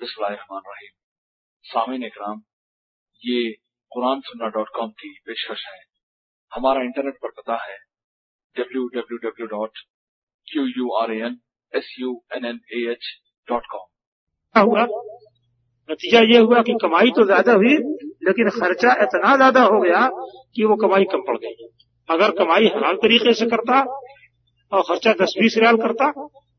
बिस्मिल्लाहिर्रहमानिर्रहीम। सामिन इकराम, ये कुरान सुन्ना डॉट कॉम की पेशकश है। हमारा इंटरनेट पर पता है W W W dot Q U R N S U N N A H dot com. हुआ? नतीजा ये हुआ कि कमाई तो ज़्यादा हुई, लेकिन खर्चा इतना ज़्यादा हो गया कि वो कमाई कम पड़ गई। अगर कमाई हलाल तरीके से करता और खर्चा दस बीस रियाल करता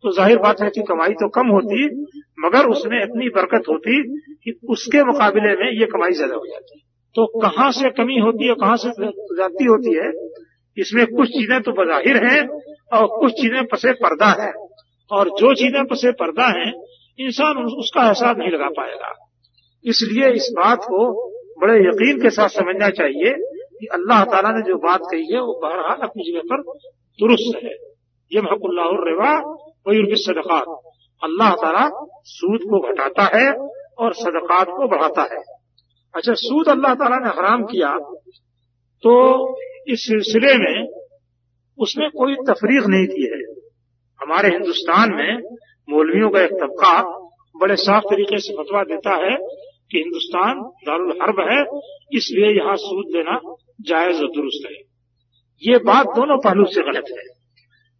तो ज़ाहिर बात है कि कमाई तो कम होती, मगर उसमें इतनी बरकत होती कि उसके मुकाबले में ये कमाई ज़्यादा हो जाती। तो कहाँ से कमी होती है, कहाँ से ज़्यादा होती है, इसमें कुछ चीज़ें तो बजाहिर हैं और कुछ चीज़ें पसे पर्दा है। और जो चीज़ें पसे पर्दा है, इंसान उसका एहसास नहीं लगा पाएगा। इसलिए इस बात को बड़े यकीन के साथ समझना चाहिए कि अल्लाह ताला ने जो बात कही है, वो बहरहाल अपनी जगह पर दुरुस्त है। ये महकुल्ला वही सदकात। अल्लाह ताला सूद को घटाता है और सदकात को बढ़ाता है। अच्छा सूद अल्लाह ताला ने हराम किया तो इस सिलसिले में उसने कोई तफरीक नहीं की है। हमारे हिंदुस्तान में मौलवियों का एक तबका बड़े साफ़ तरीके से फतवा देता है कि हिंदुस्तान दारुल हर्ब है, इसलिए यहाँ सूद देना जायज़ और दुरुस्त है। ये बात दोनों पहलू से गलत है।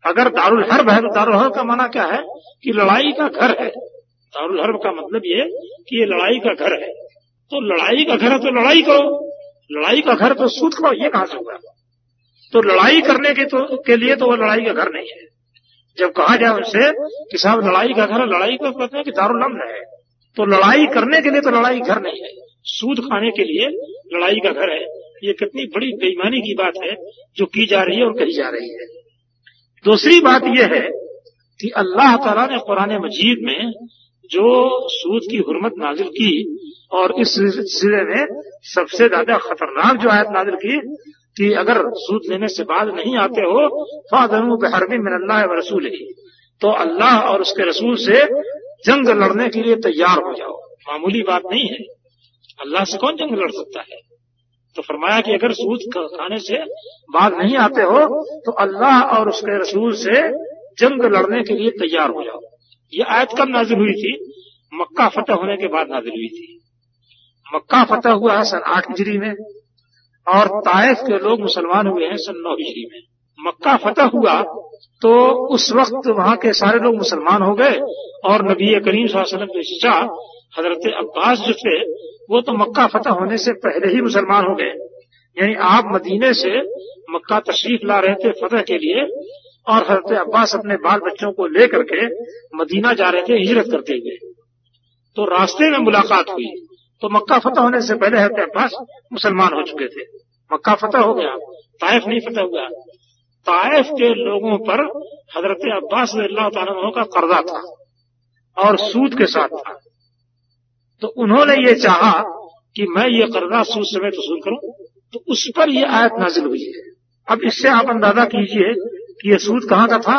अगर दारुल हर्ब है तो दारुल हर्ब का माना क्या है? कि लड़ाई का घर है। दारुल हर्ब का मतलब ये कि ये लड़ाई का घर है। तो लड़ाई का घर है तो लड़ाई करो। लड़ाई का घर तो सूद करो, ये कहाँ से होगा तो लड़ाई करने के तो के लिए तो वो लड़ाई का घर नहीं है। जब कहा जाए उनसे कि साहब, लड़ाई का घर है, लड़ाई का कहते हैं कि दारुल अमन है। तो लड़ाई करने के लिए तो लड़ाई घर नहीं है। सूद खाने के लिए लड़ाई का घर है। ये कितनी बड़ी बेईमानी की बात है जो की जा रही है और कही जा रही है। दूसरी बात यह है कि अल्लाह ताला ने कुरान मजीद में जो सूद की हुरमत नाजिल की और इस सिलसिले में सबसे ज़्यादा खतरनाक जो आयत नाजिल की कि अगर सूद लेने से बाद नहीं आते हो फादनू बहरबी मिन अल्लाह व रसूल ही तो अल्लाह और उसके रसूल से जंग लड़ने के लिए तैयार हो जाओ। मामूली बात नहीं है। अल्लाह से कौन जंग लड़ सकता है? तो फरमाया कि अगर सूद खाने से बाद नहीं आते हो तो अल्लाह और उसके रसूल से जंग लड़ने के लिए तैयार हो जाओ। ये आयत कब नाजिल हुई थी? मक्का फतेह होने के बाद नाजिल हुई थी। मक्का फतेह हुआ है सन आठ हिजरी में, और ताइफ के लोग मुसलमान हुए हैं सन नौ हिजरी में। मक्का फतेह हुआ तो उस वक्त वहाँ के सारे लोग मुसलमान हो गए और नबी करीम वसल्लम के चचा हज़रत अब्बास जो थे, वो तो मक्का फतेह होने से पहले ही मुसलमान हो गए। यानी आप मदीने से मक्का तशरीफ़ ला रहे थे फतेह के लिए, और हज़रत अब्बास अपने बाल बच्चों को लेकर के मदीना जा रहे थे, हिजरत करते हुए। तो रास्ते में मुलाकात हुई तो मक्का फतेह होने से पहले हज़रत अब्बास मुसलमान हो चुके थे। मक्का फतेह हो गया, ताइफ नहीं फतेह हुआ। ताइफ के लोगों पर हज़रत अब्बास तला का कर्जा था और सूद के साथ था। तो उन्होंने ये चाहा कि मैं ये कर्जा सूद समेत वसूल करूँ। तो उस पर यह आयत नाजिल हुई है। अब इससे आप अंदाज़ा कीजिए कि ये सूद कहाँ का था?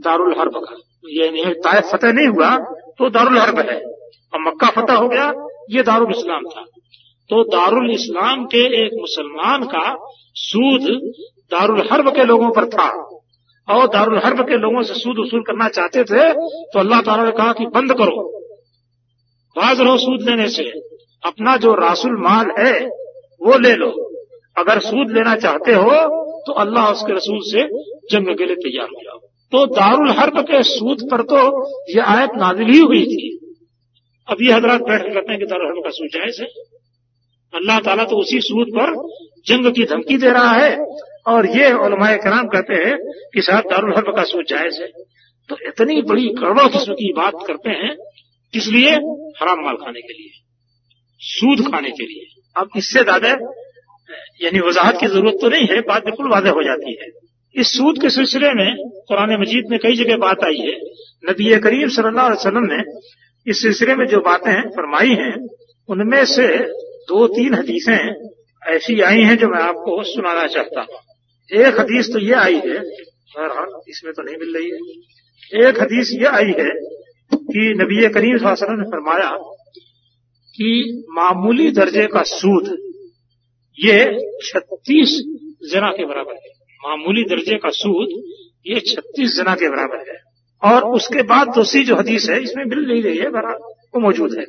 दारुल हर्ब का। ये नहीं ताइफ फतेह नहीं हुआ तो दारुल हर्ब है। और मक्का फतेह हो गया, ये दारुल इस्लाम था। तो दारुल इस्लाम के एक मुसलमान का सूद दारुल हर्ब के लोगों पर था। और दारुल हर्ब के लोगों से सूद वसूल करना चाहते थे तो अल्लाह ताला ने कहा कि बंद करो। बाज रहो सूद लेने से। अपना जो रासुल माल है, वो ले लो। अगर सूद लेना चाहते हो तो अल्लाह उसके रसूल से जंग के लिए तैयार हो जाओ। तो दारुल हर्ब के सूद पर तो ये आयत नाजिल ही हुई थी। अब ये हजरात बैठ कर कहते हैं कि दारुल हर्ब का सूद जायज़ है। अल्लाह ताला तो उसी सूद पर जंग की धमकी दे रहा है। और ये उलमाए कराम कहते हैं कि साहब दारुल हर्ब का सूद जायज़ है। तो इतनी बड़ी गड़बड़ किस्म की बात करते हैं किस लिए? हराम माल खाने के लिए, सूद खाने के लिए। अब इससे ज़्यादा, यानी वजाहत की ज़रूरत तो नहीं है, बात बिल्कुल वादे हो जाती है। इस सूद के सिलसिले में कुरान मजीद में कई जगह बात आई है। नबी करीम सल्लल्लाहु अलैहि वसल्लम ने इस सिलसिले में जो बातें फरमाई हैं, उनमें से दो तीन हदीसें ऐसी आई हैं जो मैं आपको सुनाना चाहता हूँ। एक हदीस तो ये आई है, बहरहाल, इसमें तो नहीं मिल रही है। एक हदीस ये आई है कि नबी करीम वसल्लम ने फरमाया कि मामूली दर्जे का सूद, ये 36 जना के बराबर है। मामूली दर्जे का सूद, ये 36 जना के बराबर है। और उसके बाद दूसरी जो हदीस है, इसमें मिल नहीं रही है बरा वो मौजूद है।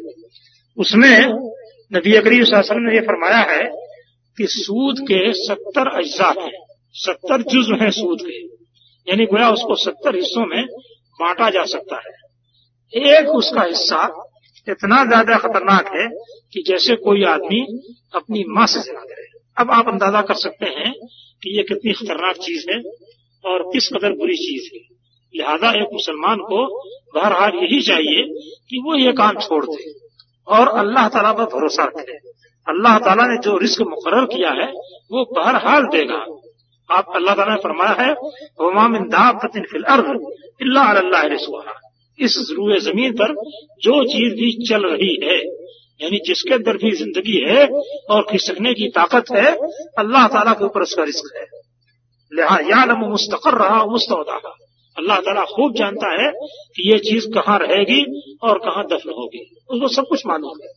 उसमें नबी करीम ने यह फरमाया है कि सूद के सत्तर अज्जा हैं सत्तर जुज हैं सूद के। यानी गोया उसको सत्तर हिस्सों में बांटा जा सकता है। एक उसका हिस्सा इतना ज़्यादा खतरनाक है कि जैसे कोई आदमी अपनी माँ से जिना करे। अब आप अंदाज़ा कर सकते हैं कि ये कितनी खतरनाक चीज़ है और किस कदर बुरी चीज़ है। लिहाजा एक मुसलमान को बहरहाल यही चाहिए कि वो ये काम छोड़ दे और अल्लाह तला पर भरोसा रखे। अल्लाह तला ने जो रिस्क मुकर किया है, वो बहरहाल देगा। आप अल्लाह तला ने फरमाया है वमामिन फिल अर्द अल्लाह रिस्वा इस रूए ज़मीन पर जो चीज़ भी चल रही है, यानी जिसके अंदर भी ज़िंदगी है और खिसकने की ताकत है, अल्लाह ताला के ऊपर उसका रिस्क है। लिहा या नम मुस्तकर रहा मुस्तौदा अल्लाह ताला खूब जानता है कि ये चीज़ कहाँ रहेगी और कहाँ दफन होगी। उसको सब कुछ मालूम है।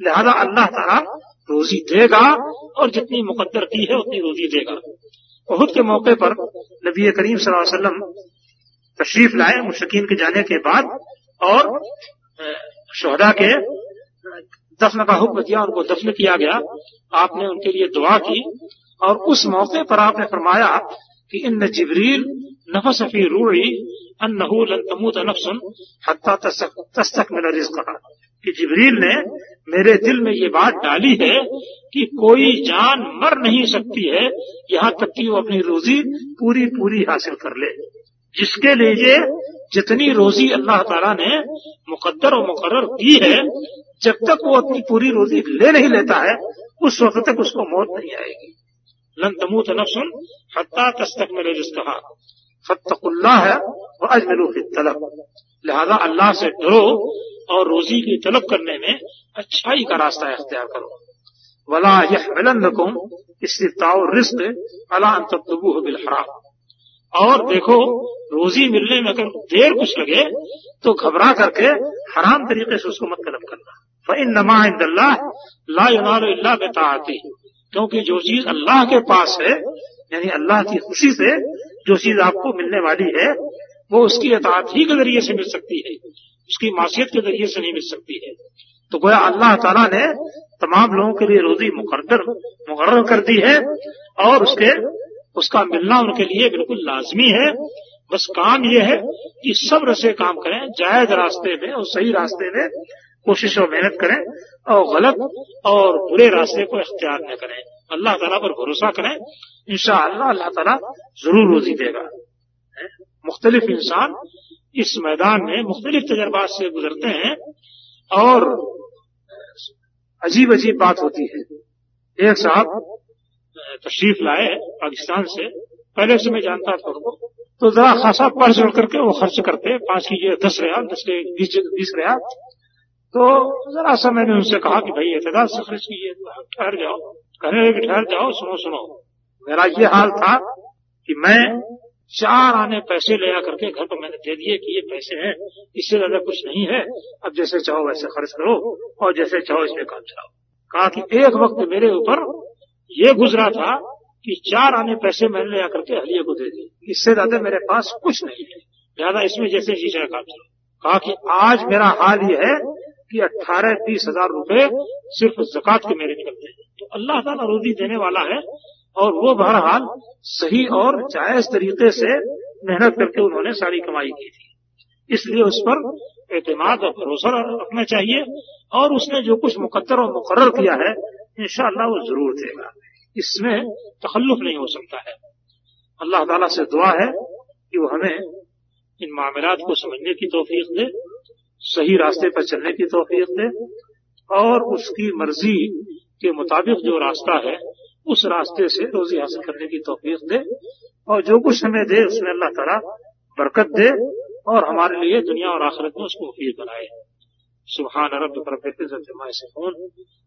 लिहाजा अल्लाह ताला रोजी देगा और जितनी मुकद्दर की है उतनी रोजी देगा। बहुत के मौके पर नबी करीम वसल्लम तशरीफ़ लाए मुशकिन के जाने के बाद और शहदा के दफन का हुक्म दिया, उनको दफन किया गया। आपने उनके लिए दुआ की और उस मौके पर आपने फरमाया कि इन जिबरील नफसफी रूढ़ी अन्नहू लन तमूत नफसन हत्ता तस्तक मेरा रिज्क। कि जिबरील ने मेरे दिल में ये बात डाली है कि कोई जान मर नहीं सकती है, यहाँ तक कि वो अपनी रोजी पूरी पूरी हासिल कर ले। जिसके लिए जितनी रोजी अल्लाह ताला ने मुकद्दर और मुकर्र की है, जब तक वो अपनी पूरी रोजी ले नहीं लेता है, उस वक्त तक उसको मौत नहीं आएगी। लन तमूत नफसन हत्ता तस्तक मेरे रिश्ता फतकुल्ला है वह अजमलू तलब। लिहाजा अल्लाह से डरो और रोजी की तलब करने में अच्छाई का रास्ता अख्तियार करो। वला अला तबू बिलहराम और देखो, रोजी मिलने में अगर देर कुछ लगे तो घबरा करके हराम तरीके से उसको मत तलब करना। फ़िन नमा ला युनाल बेताती क्योंकि जो चीज़ अल्लाह के पास है, यानी अल्लाह की खुशी से जो चीज़ आपको मिलने वाली है वो उसकी अतात ही के ज़रिए से मिल सकती है। उसकी मासीत के ज़रिए से नहीं मिल सकती है। तो गोया अल्लाह तला ने तमाम लोगों के लिए रोजी मुकदर मुकर कर दी है और उसके, उसका मिलना उनके लिए बिल्कुल लाजमी है। बस काम यह है कि सब्र से काम करें जायज़ रास्ते में और सही रास्ते में कोशिश और मेहनत करें और गलत और बुरे रास्ते को इख्तियार न करें। अल्लाह तला पर भरोसा करें। इंशा अल्लाह तला ज़रूर रोजी देगा। मुख्तलिफ़ इंसान इस मैदान में मुख्तलिफ़ तजर्बात से गुजरते हैं और अजीब अजीब बात होती है। एक साहब तशरीफ़ लाए पाकिस्तान से। पहले से मैं जानता था उनको। तो जरा खासा पढ़ चढ़ करके वो खर्च करते पाँच कीजिए दस रियाल, दस के बीस बीस रियाल। तो जरा सा मैंने उनसे कहा कि भाई एतदाद से खर्च कीजिए, ठहर जाओ। कहने लगे ठहर जाओ, सुनो सुनो। मेरा ये हाल था कि मैं चार आने पैसे ले करके घर पर मैंने दे दिए कि ये पैसे हैं, इससे ज़्यादा कुछ नहीं है। अब जैसे चाहो वैसे खर्च करो और जैसे चाहो इसमें काम चलाओ। कहा कि एक वक्त मेरे ऊपर ये गुजरा था कि चार आने पैसे मैंने ले करके हलिये को दे दिए। इससे ज़्यादा मेरे पास कुछ नहीं है। ज़्यादा इसमें जैसे चाहे काम चलाओ। कहा कि आज मेरा हाल ये है कि अट्ठारह बीस हज़ार रुपये सिर्फ़ जक़ात के मेरे निकलते हैं तो अल्लाह ताला रोजी देने वाला है और वो बहरहाल सही और जायज़ तरीके से मेहनत करके उन्होंने सारी कमाई की थी। इसलिए उस पर एतमाद और भरोसा रखना चाहिए और उसने जो कुछ मुकद्दर और मुकर किया है इंशाला वो ज़रूर देगा। इसमें तखल्लुफ नहीं हो सकता है। अल्लाह ताला से दुआ है कि वो हमें इन मामलात को समझने की तोफीक दे, सही रास्ते पर चलने की तोफीक दे और उसकी मर्ज़ी के मुताबिक जो रास्ता है उस रास्ते से रोजी हासिल करने की तोफीक दे और जो कुछ हमें दे, उसमें अल्लाह तला बरकत दे और हमारे लिए दुनिया और आखिरत में उसको मुफीद बनाए। सुबहान रब रबीन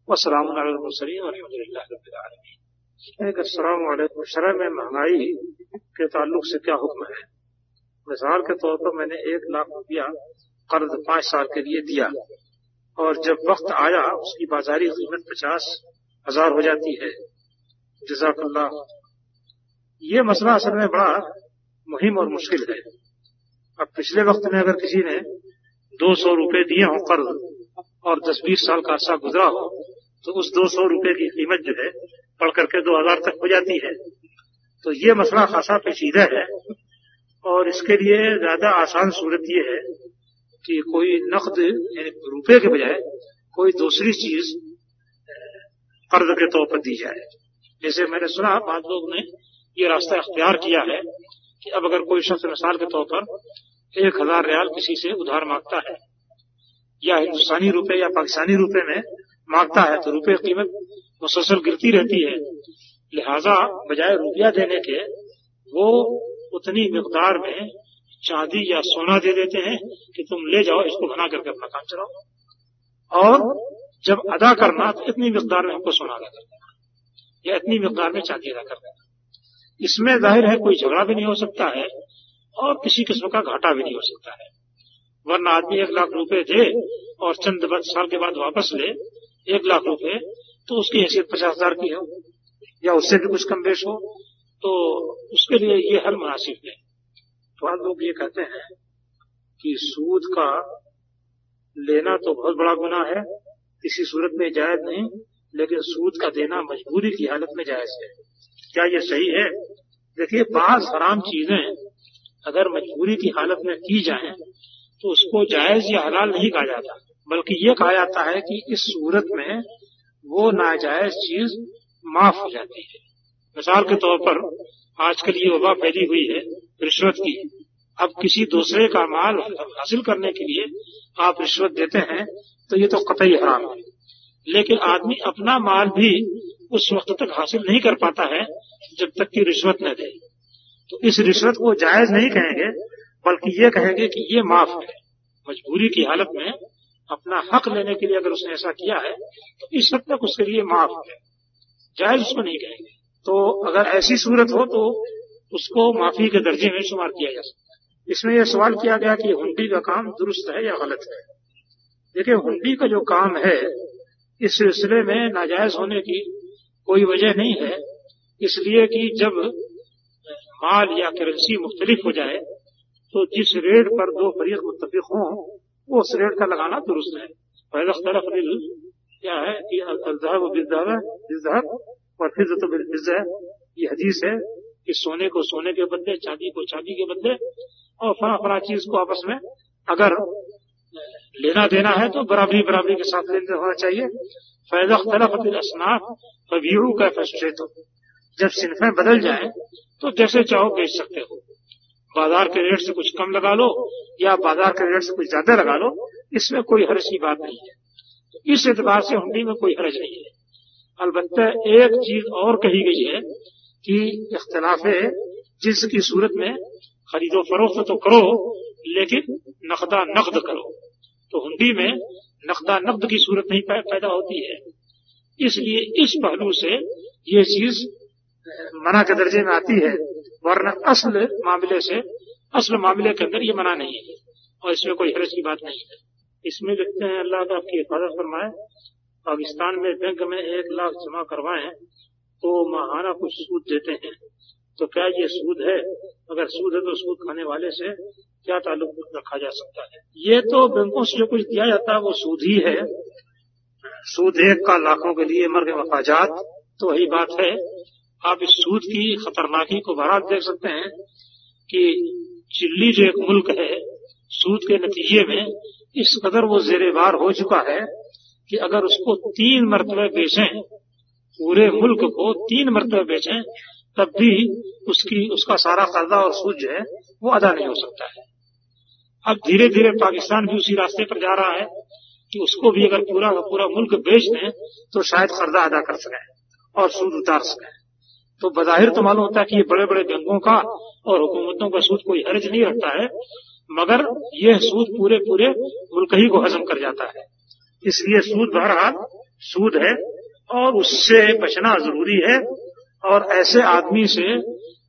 वसलाम शरह में महँगाई के ताल्लुक से क्या हुक्म है? मिसाल के तौर पर मैंने एक लाख रुपया कर्ज पाँच साल के लिए दिया और जब वक्त आया, उसकी बाजारी कीमत पचास हज़ार हो जाती है। जजाकल्ला ये मसला असल में बड़ा मुहिम और मुश्किल है। अब पिछले वक्त में अगर किसी ने दो सौ रुपये दिए हों कर्ज और दस बीस साल का अर्सा गुजरा हो तो उस दो सौ रुपये की कीमत जो है पढ़ करके दो हज़ार तक हो जाती है। तो ये मसला खासा पेचीदा है और इसके लिए ज़्यादा आसान सूरत ये है कि कोई नकद, यानी रुपए के बजाय कोई दूसरी चीज़ कर्ज के तौर पर दी जाए। जैसे मैंने सुना बाद लोग ने ये रास्ता अख्तियार किया है कि अब अगर कोई शख्स मिसाल के तौर पर एक हज़ार रियाल किसी से उधार माँगता है, या हिंदुस्तानी रुपए या पाकिस्तानी रुपए में माँगता है तो रुपए कीमत मुसलसल गिरती रहती है। लिहाजा बजाय रुपया देने के, वो उतनी मकदार में चांदी या सोना दे देते हैं कि तुम ले जाओ, इसको बना करके अपना काम चलाओ। और जब अदा करना तो इतनी मकदार में हमको सोना अदा करना या इतनी मकदार में चांदी अदा करना इसमें ज़ाहिर है कोई झगड़ा भी नहीं हो सकता है और किसी किस्म का घाटा भी नहीं हो सकता है। वरना आदमी एक लाख रुपए दे और चंद साल के बाद वापस ले, एक लाख रुपए तो उसकी हैसियत पचास हज़ार की हो, या उससे भी कुछ कम बेश हो तो उसके लिए ये हर मुनासिब है। तो आज लोग ये कहते हैं कि सूद का लेना तो बहुत बड़ा गुना है किसी सूरत में जायज़ नहीं लेकिन सूद का देना मजबूरी की हालत में जायज़ है। क्या ये सही है? देखिए, बाज हराम चीज़ें अगर मजबूरी की हालत में की जाए तो उसको जायज़ या हलाल नहीं कहा जाता। बल्कि ये कहा जाता है कि इस सूरत में वो नाजायज चीज़ माफ़ हो जाती है। मिसाल के तौर पर आजकल ये वबा फैली हुई है रिश्वत की। अब किसी दूसरे का माल हासिल करने के लिए आप रिश्वत देते हैं तो ये तो कतई हराम है। लेकिन आदमी अपना माल भी उस वक्त तक हासिल नहीं कर पाता है, जब तक कि रिश्वत न दे। तो इस रिश्वत को जायज़ नहीं कहेंगे, बल्कि ये कहेंगे कि ये माफ़ है। मजबूरी की हालत में अपना हक लेने के लिए अगर उसने ऐसा किया है तो इस हद तक उसके लिए माफ़ है। जायज़ उसको नहीं कहेंगे। तो अगर ऐसी सूरत हो तो उसको माफ़ी के दर्जे में शुमार किया जा सकता है। इसमें यह सवाल किया गया कि हुंडी का काम दुरुस्त है या गलत है? देखिए, हुंडी का जो काम है इस सिलसिले में नाजायज होने की कोई वजह नहीं है। इसलिए कि जब माल या करेंसी मुख्तलिफ़ हो जाए तो जिस रेट पर दो फरीक मुतफिक हों, उस रेट का लगाना दुरुस्त है। पहले तरफ़ क्या है कि अजहब और फिजत बिल्फिजा ये हदीस है कि सोने को सोने के बदले, चांदी को चांदी के बदले और फला फला चीज़ को आपस में अगर लेना देना है तो बराबरी बराबरी के साथ लेन होना चाहिए। फैजख तलफ असनाफ फबीरू का फैसले तो जब सिनफें बदल जाए तो जैसे चाहो बेच सकते हो। बाज़ार के रेट से कुछ कम लगा लो, या बाज़ार के रेट से कुछ ज़्यादा लगा लो, इसमें कोई हर्ज की बात नहीं है। इस एतबार से हुंडी में कोई हर्ज नहीं है। अलबत्त एक चीज़ और कही गई है कि इख्तलाफ जिसकी सूरत में खरीदो फरोख्त तो करो लेकिन नकदा नकद करो। तो हुंडी में नकदा नकद की सूरत नहीं पैदा होती है। इसलिए इस पहलू से ये चीज़ मना के दर्जे में आती है, वरना असल मामले से, असल मामले के अंदर ये मना नहीं है। और इसमें कोई हरज की बात नहीं है। इसमें लिखते हैं, अल्लाह का आपकी हिफाजत फरमाए, पाकिस्तान में बैंक में एक लाख जमा करवाएँ तो माहाना कुछ सूद देते हैं। तो क्या ये सूद है? अगर सूद है तो सूद खाने वाले से क्या ताल्लुक रखा जा सकता है? ये तो बैंकों से जो कुछ दिया जाता है वो सूद ही है। सूद एक का लाखों के लिए मर गए मफाजात तो वही बात है। आप इस सूद की खतरनाकी को बहरहाल देख सकते हैं कि चिल्ली जो एक मुल्क है, सूद के नतीजे में इस कदर वो जेरेबार हो चुका है कि अगर उसको तीन मरतबे बेचें, पूरे मुल्क को तीन मरतबे बेचें तब भी उसकी, उसका सारा कर्जा और सूद जो है, वो अदा नहीं हो सकता है। अब धीरे धीरे पाकिस्तान भी उसी रास्ते पर जा रहा है कि उसको भी अगर पूरा का पूरा मुल्क बेच दें तो शायद कर्जा अदा कर सकें और सूद उतार सकें। तो बजाहिर तो मालूम होता है कि ये बड़े बड़े बैंकों का और हुकूमतों का सूद कोई हर्ज नहीं रखता है, मगर यह सूद पूरे पूरे मुल्क ही को हजम कर जाता है। इसलिए सूद बहरहाल सूद है और उससे बचना ज़रूरी है। और ऐसे आदमी से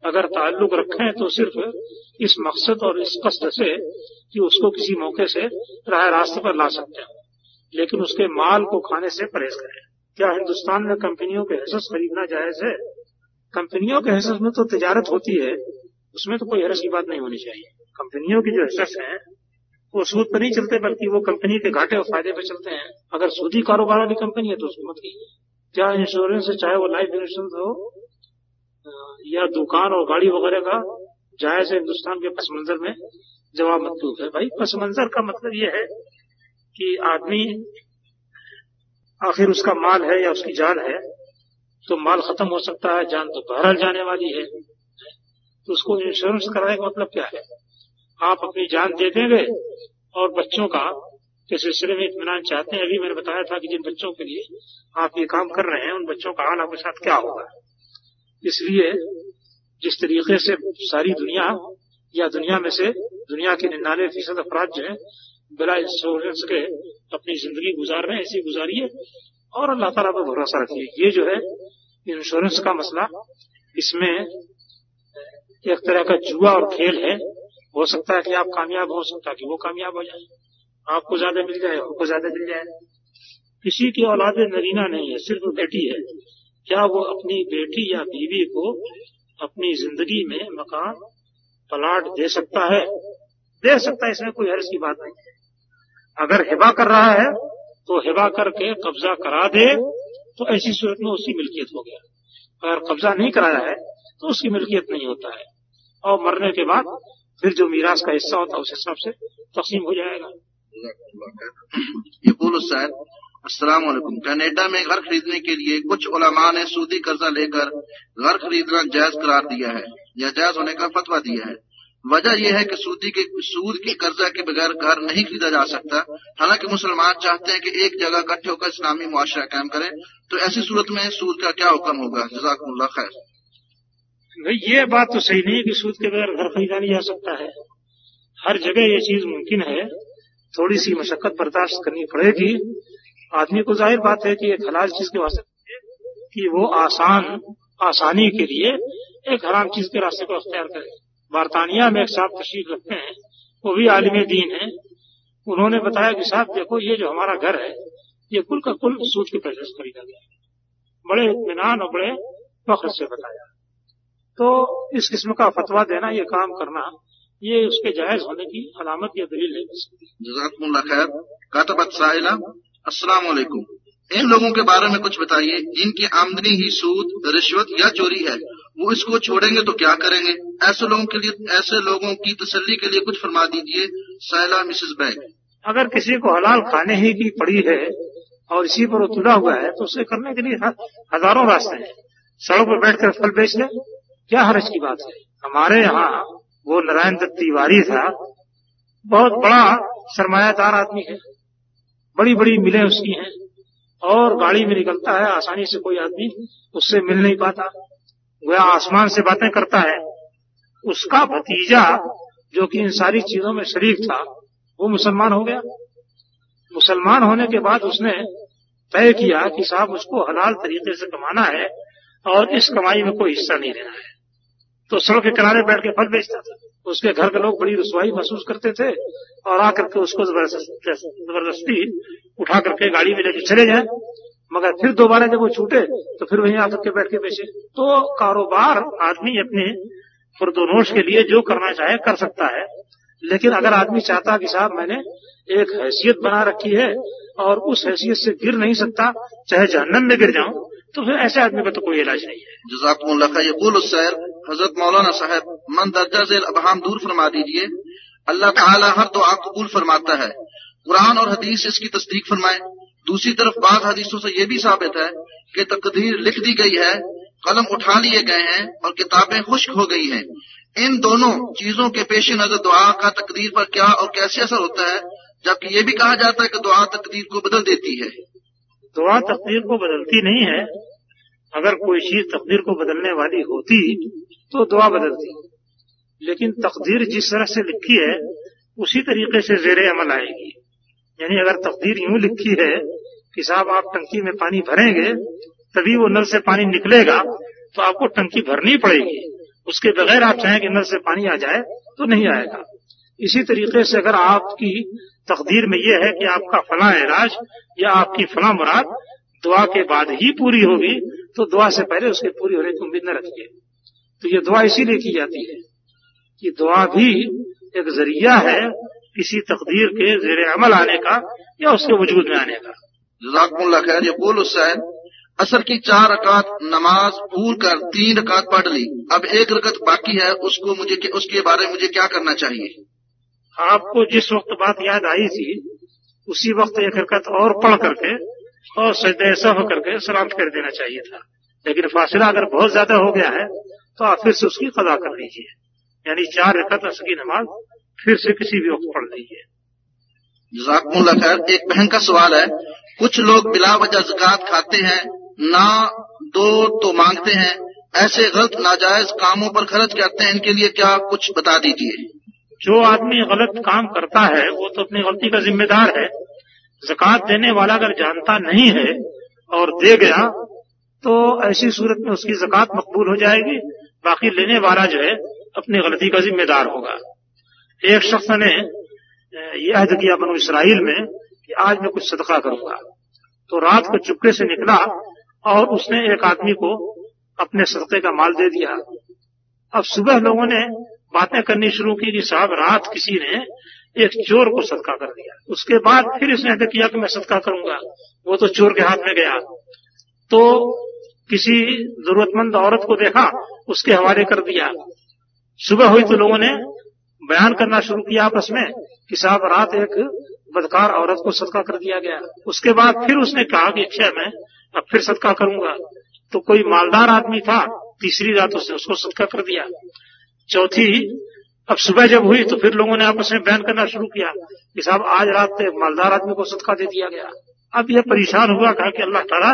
अगर ताल्लुक रखें तो सिर्फ़ इस मकसद और इस कष्ट से कि उसको किसी मौके से राह रास्ते पर ला सकते हैं। लेकिन उसके माल को खाने से परहेज करें। क्या हिंदुस्तान में कंपनियों के हिस्स खरीदना जायज़ है? कंपनियों के हिस्से में तो तजारत होती है। उसमें तो कोई हरस की बात नहीं होनी चाहिए। कंपनियों की जो एसेट्स हैं, वो सूद पर नहीं चलते, बल्कि वो कंपनी के घाटे और फ़ायदे पर चलते हैं। अगर सूदी कारोबार वाली कंपनी है तो उसको मत कीजिए। क्या इंश्योरेंस है चाहे वो लाइफ इंश्योरेंस हो या दुकान और गाड़ी वगैरह का जायज़ हिंदुस्तान के पस मंजर में? जवाब मतलूब है। भाई, पस मंजर का मतलब ये है कि आदमी आखिर उसका माल है या उसकी जान है तो माल खत्म हो सकता है, जान तो बहरहाल जाने वाली है। तो उसको इंश्योरेंस कराने का मतलब क्या है? आप अपनी जान दे देंगे और बच्चों का के सिलसिले में इतमान चाहते हैं। अभी मैंने बताया था कि जिन बच्चों के लिए आप ये काम कर रहे हैं, उन बच्चों का हाल आपके साथ क्या होगा? इसलिए जिस तरीके से सारी दुनिया या दुनिया में से दुनिया के निन्यानवे फ़ीसद अफराज जो है, बिला इंश्योरेंस के अपनी ज़िंदगी गुजार रहे हैं ऐसी गुजारिए। और अल्लाह तला पर भरोसा रखिए। ये जो है, इंश्योरेंस का मसला, इसमें एक तरह का जुआ और खेल है। हो सकता है कि आप कामयाब हो सकता है कि वो कामयाब हो जाए। आपको ज़्यादा मिल जाए, आपको ज़्यादा मिल जाए। किसी की औलाद नरीना नहीं है, सिर्फ़ बेटी है। क्या वो अपनी बेटी या बीवी को अपनी ज़िंदगी में मकान प्लाट दे सकता है? दे सकता है, इसमें कोई हर्ष की बात नहीं। है अगर हिबा कर रहा है तो हिबा करके कब्जा करा दे तो ऐसी सूरत में उसकी मिल्कियत हो गया। अगर कब्जा नहीं कराया है तो उसकी मिल्कियत नहीं होता है। और मरने के बाद फिर जो मीरास का हिस्सा होता है, उस हिसाब से तकसीम हो जाएगा। अस्सलाम वालेकुम। कनाडा में घर खरीदने के लिए कुछ उलमा ने सूदी कर्जा लेकर घर खरीदना जायज़ करार दिया है, या जायज़ होने का फतवा दिया है। वजह यह है कि सूदी के, सूद की कर्जा के बगैर घर नहीं खरीदा जा सकता। हालाँकि मुसलमान चाहते हैं कि एक जगह इकट्ठे होकर इस्लामी मुआशरा कायम करें तो ऐसी सूरत में सूद का क्या हुक्म होगा? जजाकुल्ला खैर। भाई, ये बात तो सही नहीं है कि सूद के बगैर घर खरीदा नहीं जा सकता है। हर जगह ये चीज़ मुमकिन है। थोड़ी सी मशक्कत बर्दाश्त करनी पड़ेगी। आदमी को ज़ाहिर बात है कि एक हलाल चीज़ के वास्ते कि वो आसान, आसानी के लिए एक हराम चीज़ के रास्ते को अख्तियार करे। बरतानिया में एक साहब तशरीफ़ रखते हैं, वो भी आलिम दीन है। उन्होंने बताया कि साहब, देखो, ये जो हमारा घर है, ये कुल का कुल सूद के पैसे खरीदा गया बड़े इतमान और बड़े फख्र से बताया। तो इस किस्म का फतवा देना, ये काम करना, ये उसके जायज़ होने की अलामत या दलील है। अस्सलाम वालेकुम इन लोगों के बारे में कुछ बताइए, जिनकी आमदनी ही सूद, रिश्वत या चोरी है, वो इसको छोड़ेंगे तो क्या करेंगे? ऐसे लोगों के लिए, ऐसे लोगों की तसल्ली के लिए कुछ फरमा दीजिए साइला मिसेस बैग। अगर किसी को हलाल खाने ही की पड़ी है, और इसी पर तुला हुआ है तो उसे करने के लिए हज़ारों रास्ते हैं। सड़क पर बैठकर फल बेच ले क्या हरज की बात है? हमारे यहाँ वो नारायण दत्त तिवारी था, बहुत बड़ा सरमायादार आदमी है। बड़ी बड़ी मिलें उसकी हैं। और गाड़ी में निकलता है, आसानी से कोई आदमी उससे मिल नहीं पाता। वह आसमान से बातें करता है। उसका भतीजा, जो कि इन सारी चीज़ों में शरीक था, वो मुसलमान हो गया। मुसलमान होने के बाद उसने तय किया कि साहब, उसको हलाल तरीके से कमाना है और इस कमाई में कोई हिस्सा नहीं लेना है। तो सड़क के किनारे बैठ के फल बेचता था। उसके घर के लोग बड़ी रसवाई महसूस करते थे और आकर के उसको ज़बरदस्ती उठा करके गाड़ी में लेके चले जाए। मगर फिर दोबारा जब वो छूटे तो फिर वहीं आकर के बैठ के बेचे तो कारोबार आदमी अपने फुरदोनोश के लिए जो करना चाहे कर सकता है। लेकिन अगर आदमी चाहता कि साहब मैंने एक हैसियत बना रखी है और उस हैसियत से गिर नहीं सकता, चाहे जहन्नम में गिर जाऊँ तो फिर ऐसे आदमी का तो कोई इलाज नहीं है। जजाकमुल्ला यकूल सैर, हज़रत मौलाना साहब, मन दर्जा से अबहाम दूर फरमा दीजिए। अल्लाह ताला हर दुआ कबूल फरमाता है। कुरान और हदीस इसकी तस्दीक फरमाए। दूसरी तरफ़ बाद हदीसों से यह भी साबित है कि तकदीर लिख दी गई है, कलम उठा लिए गए हैं और किताबें खुश्क हो गई हैं। इन दोनों चीज़ों के पेश नज़र दुआ का तकदीर पर क्या और कैसे असर होता है? जबकि ये भी कहा जाता है कि दुआ तकदीर को बदल देती है। दुआ तकदीर को बदलती नहीं है, अगर कोई चीज़ तकदीर को बदलने वाली होती तो दुआ बदलती। लेकिन तकदीर जिस तरह से लिखी है, उसी तरीके से जेर अमल आएगी। यानी अगर तकदीर यूँ लिखी है कि साहब आप टंकी में पानी भरेंगे, तभी वो नल से पानी निकलेगा तो आपको टंकी भरनी पड़ेगी। उसके बगैर आप चाहें कि नल से पानी आ जाए तो नहीं आएगा। इसी तरीके से अगर आपकी तकदीर में यह है कि आपका फला इलाज या आपकी फला मुराद दुआ के बाद ही पूरी होगी तो दुआ से पहले उसके पूरी होने की उम्मीद न रखिए। तो ये दुआ इसीलिए की जाती है कि दुआ भी एक ज़रिया है किसी तकदीर के जेर अमल आने का या उसके वजूद में आने का। जजाकुल्ला खैर यकूल हुसैन असर की चार रकात नमाज़ भूल कर तीन रकात पढ़ ली, अब एक रकत बाकी है, उसको मुझे उसके बारे में मुझे क्या करना चाहिए? आपको जिस वक्त बात याद आई थी, उसी वक्त एक रकत और पढ़ करके और सजदे ऐसा होकर के सलाम कर देना चाहिए था। लेकिन फासला अगर बहुत ज़्यादा हो गया है तो आप फिर से उसकी कदा कर लीजिए। यानी चार रकत असर की नमाज़ फिर से किसी भी वक्त पढ़ लीजिए। एक बहन का सवाल है। कुछ लोग बिला वजह जक़ात खाते हैं, ना दो तो मांगते हैं। ऐसे गलत नाजायज कामों पर खर्च करते हैं, इनके लिए क्या कुछ बता दीजिए? जो आदमी गलत काम करता है, वो तो अपनी गलती का जिम्मेदार है। जक़ात देने वाला अगर जानता नहीं है और दे गया तो ऐसी सूरत में उसकी जक़ात मकबूल हो जाएगी। बाकी लेने वाला जो है, अपनी गलती का जिम्मेदार होगा। एक शख्स ने यह अहद किया बनो इसराइल में कि आज मैं कुछ सदका करूँगा। तो रात को चुपके से निकला और उसने एक आदमी को अपने सदके का माल दे दिया। अब सुबह लोगों ने बातें करनी शुरू की कि साहब, रात किसी ने एक चोर को सदका कर दिया। उसके बाद फिर इसने अहद किया कि मैं सदका करूँगा। वो तो चोर के हाथ में गया। तो किसी जरूरतमंद औरत को देखा, उसके हवाले कर दिया। सुबह हुई तो लोगों ने बयान करना शुरू किया आपस में कि साहब, रात एक बदकार औरत को सदका कर दिया गया। उसके बाद फिर उसने कहा कि अच्छा मैं अब फिर सदका करूँगा। तो कोई मालदार आदमी था, तीसरी रात उसने उसको सदका कर दिया। चौथी, अब सुबह जब हुई तो फिर लोगों ने आपस में बयान करना शुरू किया कि साहब, आज रात मालदार आदमी को सदका दे दिया गया। अब यह परेशान हुआ, कहा कि अल्लाह ताला,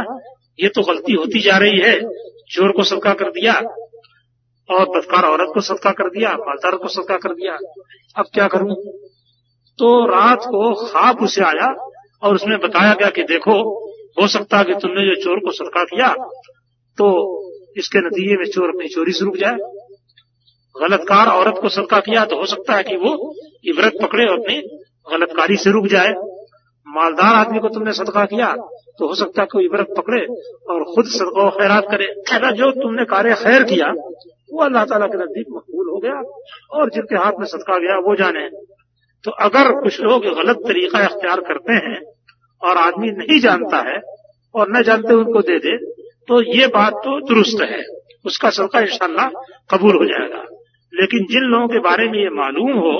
ये तो गलती होती जा रही है। चोर को सदका कर दिया और बदकार औरत को सदका कर दिया, मालदार को सदका कर दिया। अब क्या करूँ? तो रात को खाब उसे आया और उसमें बताया गया कि देखो, हो सकता है कि तुमने जो चोर को सदका किया तो इसके नतीजे में चोर अपनी चोरी से रुक जाए। गलतकार औरत को सदका किया तो हो सकता है कि वो इबरत पकड़े और अपनी गलतकारी से रुक जाए। मालदार आदमी को तुमने सदका किया तो हो सकता है कोई इबरत पकड़े और खुद सदका खैरात करे। कहना जो तुमने कार्य खैर किया, वो अल्लाह ताला के नज़दीक मकबूल हो गया और जिनके हाथ में सदका गया, वो जाने। तो अगर कुछ लोग गलत तरीका अख्तियार करते हैं और आदमी नहीं जानता है और न जानते उनको दे दे तो ये बात तो दुरुस्त है। उसका सदका इंशाला कबूल हो जाएगा। लेकिन जिन लोगों के बारे में ये मालूम हो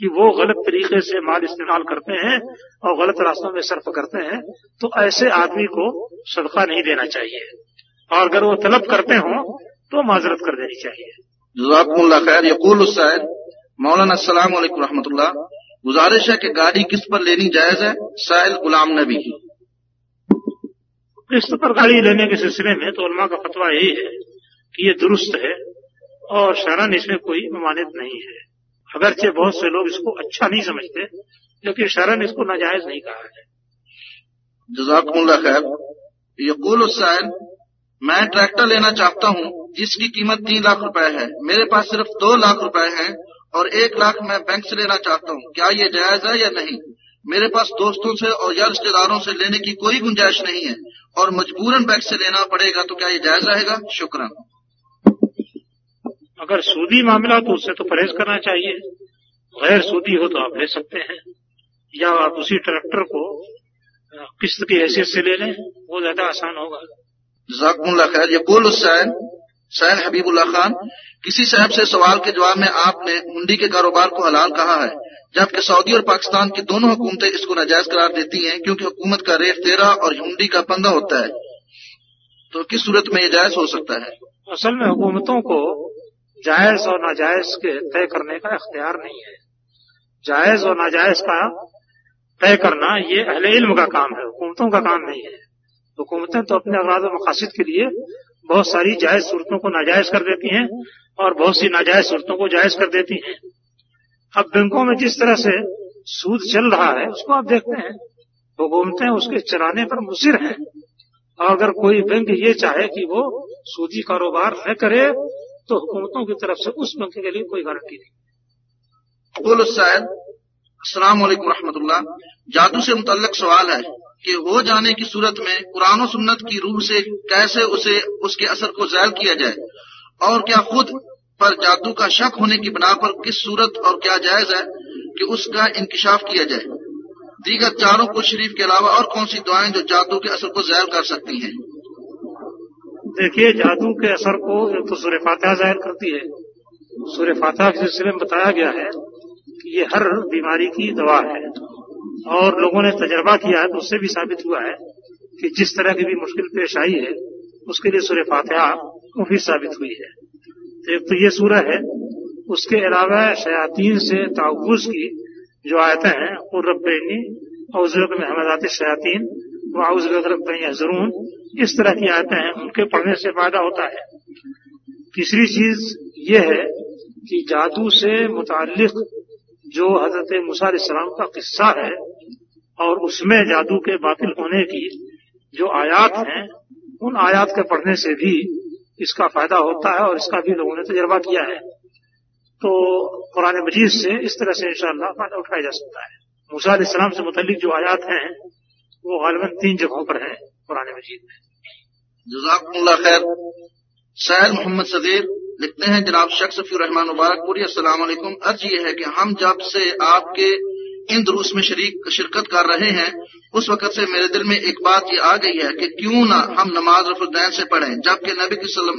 कि वो गलत तरीके से माल इस्तेमाल करते हैं और गलत रास्तों में सर्फ करते हैं तो ऐसे आदमी को सदका नहीं देना चाहिए। और अगर वो तलब करते हो तो माजरत कर देनी चाहिए। खैर यकूल मौलाना अस्सलाम वालेकुम रहमतुल्लाह गुजारिश है कि गाड़ी किस्त पर लेनी जायज़ है? साहिल गुलाम नबी किस्त पर गाड़ी लेने के सिलसिले में तो उलमा का फतवा यही है कि ये दुरुस्त है और शरण इसमें कोई ममानित नहीं है। अगरचे बहुत से लोग इसको अच्छा नहीं समझते लेकिन शरण इसको नाजायज नहीं कहा है। जजाकुल्ला खैर। यकूल हुसैन मैं ट्रैक्टर लेना चाहता हूँ, जिसकी कीमत तीन लाख रुपए है। मेरे पास सिर्फ़ दो लाख रुपए हैं और एक लाख मैं बैंक से लेना चाहता हूँ। क्या ये जायज़ है या नहीं? मेरे पास दोस्तों से और या रिश्तेदारों से लेने की कोई गुंजाइश नहीं है और मजबूरन बैंक से लेना पड़ेगा तो क्या ये जायज़ रहेगा? शुक्रन। अगर सूदी मामला तो उससे तो परहेज करना चाहिए। गैर सूदी हो तो आप ले सकते हैं। या आप उसी ट्रैक्टर को किस्त की हैसियत से ले लें वो ज़्यादा आसान होगा। जजाकुल्ला खैर यकूल हुसैन सैन हबीबुल्ला खान किसी साहब से सवाल के जवाब में आपने हुंडी के कारोबार को हलाल कहा है जबकि सऊदी और पाकिस्तान की दोनों हुकूमतें इसको नाजायज करार देती हैं क्योंकि हुकूमत का रेट तेरह और हुंडी का पंद्रह होता है। तो किस सूरत में ये जायज़ हो सकता है? असल में हुकूमतों को जायज़ और नाजायज के तय करने का अख्तियार नहीं है। जायज़ और नाजायज का तय करना ये अहले इल्म का काम है, हुकूमतों का काम नहीं है। हुकूमतें तो अपने अगराज मकासद के लिए बहुत सारी जायज़ सूरतों को नाजायज कर देती हैं और बहुत सी नाजायज सूरतों को जायज़ कर देती हैं। अब बैंकों में जिस तरह से सूद चल रहा है, उसको आप देखते हैं, हुकूमतें उसके चलाने पर मुसिर हैं। और अगर कोई बैंक ये चाहे कि वो सूदी कारोबार न करे तो हुकूमतों की तरफ़ से उस बैंक के लिए कोई गारंटी नहीं। अस्सलाम वालेकुम रहमतुल्लाह जादू से मुतल्लक सवाल है कि हो जाने की सूरत में कुरान सुन्नत की रूह से कैसे उसे, उसके असर को जैल किया जाए? और क्या खुद पर जादू का शक होने की बिना पर किस सूरत और क्या जायज़ है कि उसका इंकशाफ किया जाए? दीगर चारों को शरीफ के अलावा और कौन सी दुआएँ जो जादू के असर को ज़ाहिर कर सकती हैं? देखिए, जादू के असर को एक तो सूर्य फातह ज़ाहिर करती है। सूर्य फातह के सिलसिले में बताया गया है कि ये हर बीमारी की दवा है। और लोगों ने तजर्बा किया है तो उससे भी साबित हुआ है कि जिस तरह की भी मुश्किल पेश आई है, उसके लिए सूर्य फातह मुफीद साबित हुई है। एक तो ये सूरह है, उसके अलावा शयातीन से ताउज की जो आयतें हैं रबनी औजरत में हमदात शयातीन व जरून इस तरह की आयतें हैं, उनके पढ़ने से फ़ायदा होता है। तीसरी चीज़ ये है कि जादू से मुतालिक जो हज़रत मूसा का किस्सा है और उसमें जादू के बातिल होने की जो आयात हैं, उन आयात के पढ़ने से भी इसका फ़ायदा होता है और इसका भी लोगों ने तजर्बा किया है। तो कुरान मजीद से इस तरह से इंशाला फ़ायदा उठाया जा सकता है। मूसा इस्लाम से मुतलिक जो आयात हैं वो गालबन तीन जगहों पर है, पुराने मजीद में। जजाकुल्ला खैर। सैर मोहम्मद सदीर लिखते हैं जनाब शख्स रहमान मुबारकपुरी असल अर्ज़ ये है कि हम जब से आपके इन दुरुस्त में शरीक, शिरकत कर रहे हैं, उस वक्त से मेरे दिल में एक बात ये आ गई है कि क्यों ना हम नमाज़ रफुदैन से पढ़ें, जबकि नबी